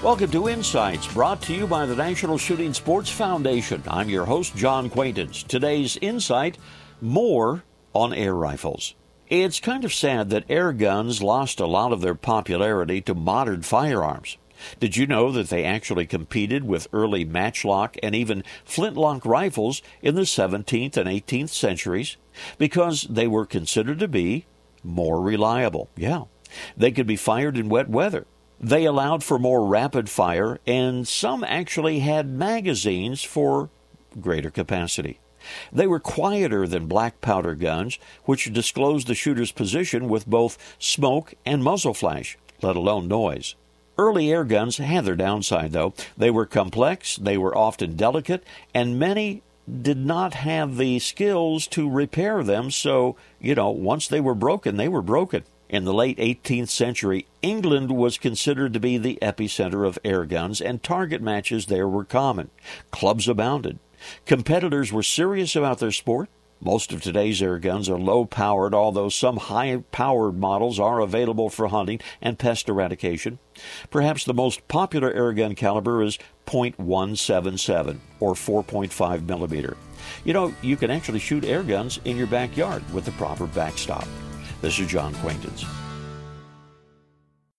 Welcome to Insights, brought to you by the National Shooting Sports Foundation. I'm your host, John Quaintance. Today's insight more on air rifles. It's kind of sad that air guns lost a lot of their popularity to modern firearms. Did you know that they actually competed with early matchlock and even flintlock rifles in the 17th and 18th centuries? Because they were considered to be more reliable. Yeah. They could be fired in wet weather. They allowed for more rapid fire, and some actually had magazines for greater capacity. They were quieter than black powder guns, which disclosed the shooter's position with both smoke and muzzle flash, let alone noise. Early air guns had their downside, though. They were complex, they were often delicate, and many did not have the skills to repair them, so, you know, once they were broken, they were broken. In the late 18th century, England was considered to be the epicenter of air guns, and target matches there were common. Clubs abounded. Competitors were serious about their sport. Most of today's air guns are low powered, although some high powered models are available for hunting and pest eradication. Perhaps the most popular air gun caliber is .177 or 4.5 millimeter. You know, you can actually shoot air guns in your backyard with the proper backstop. This is John Quaintance.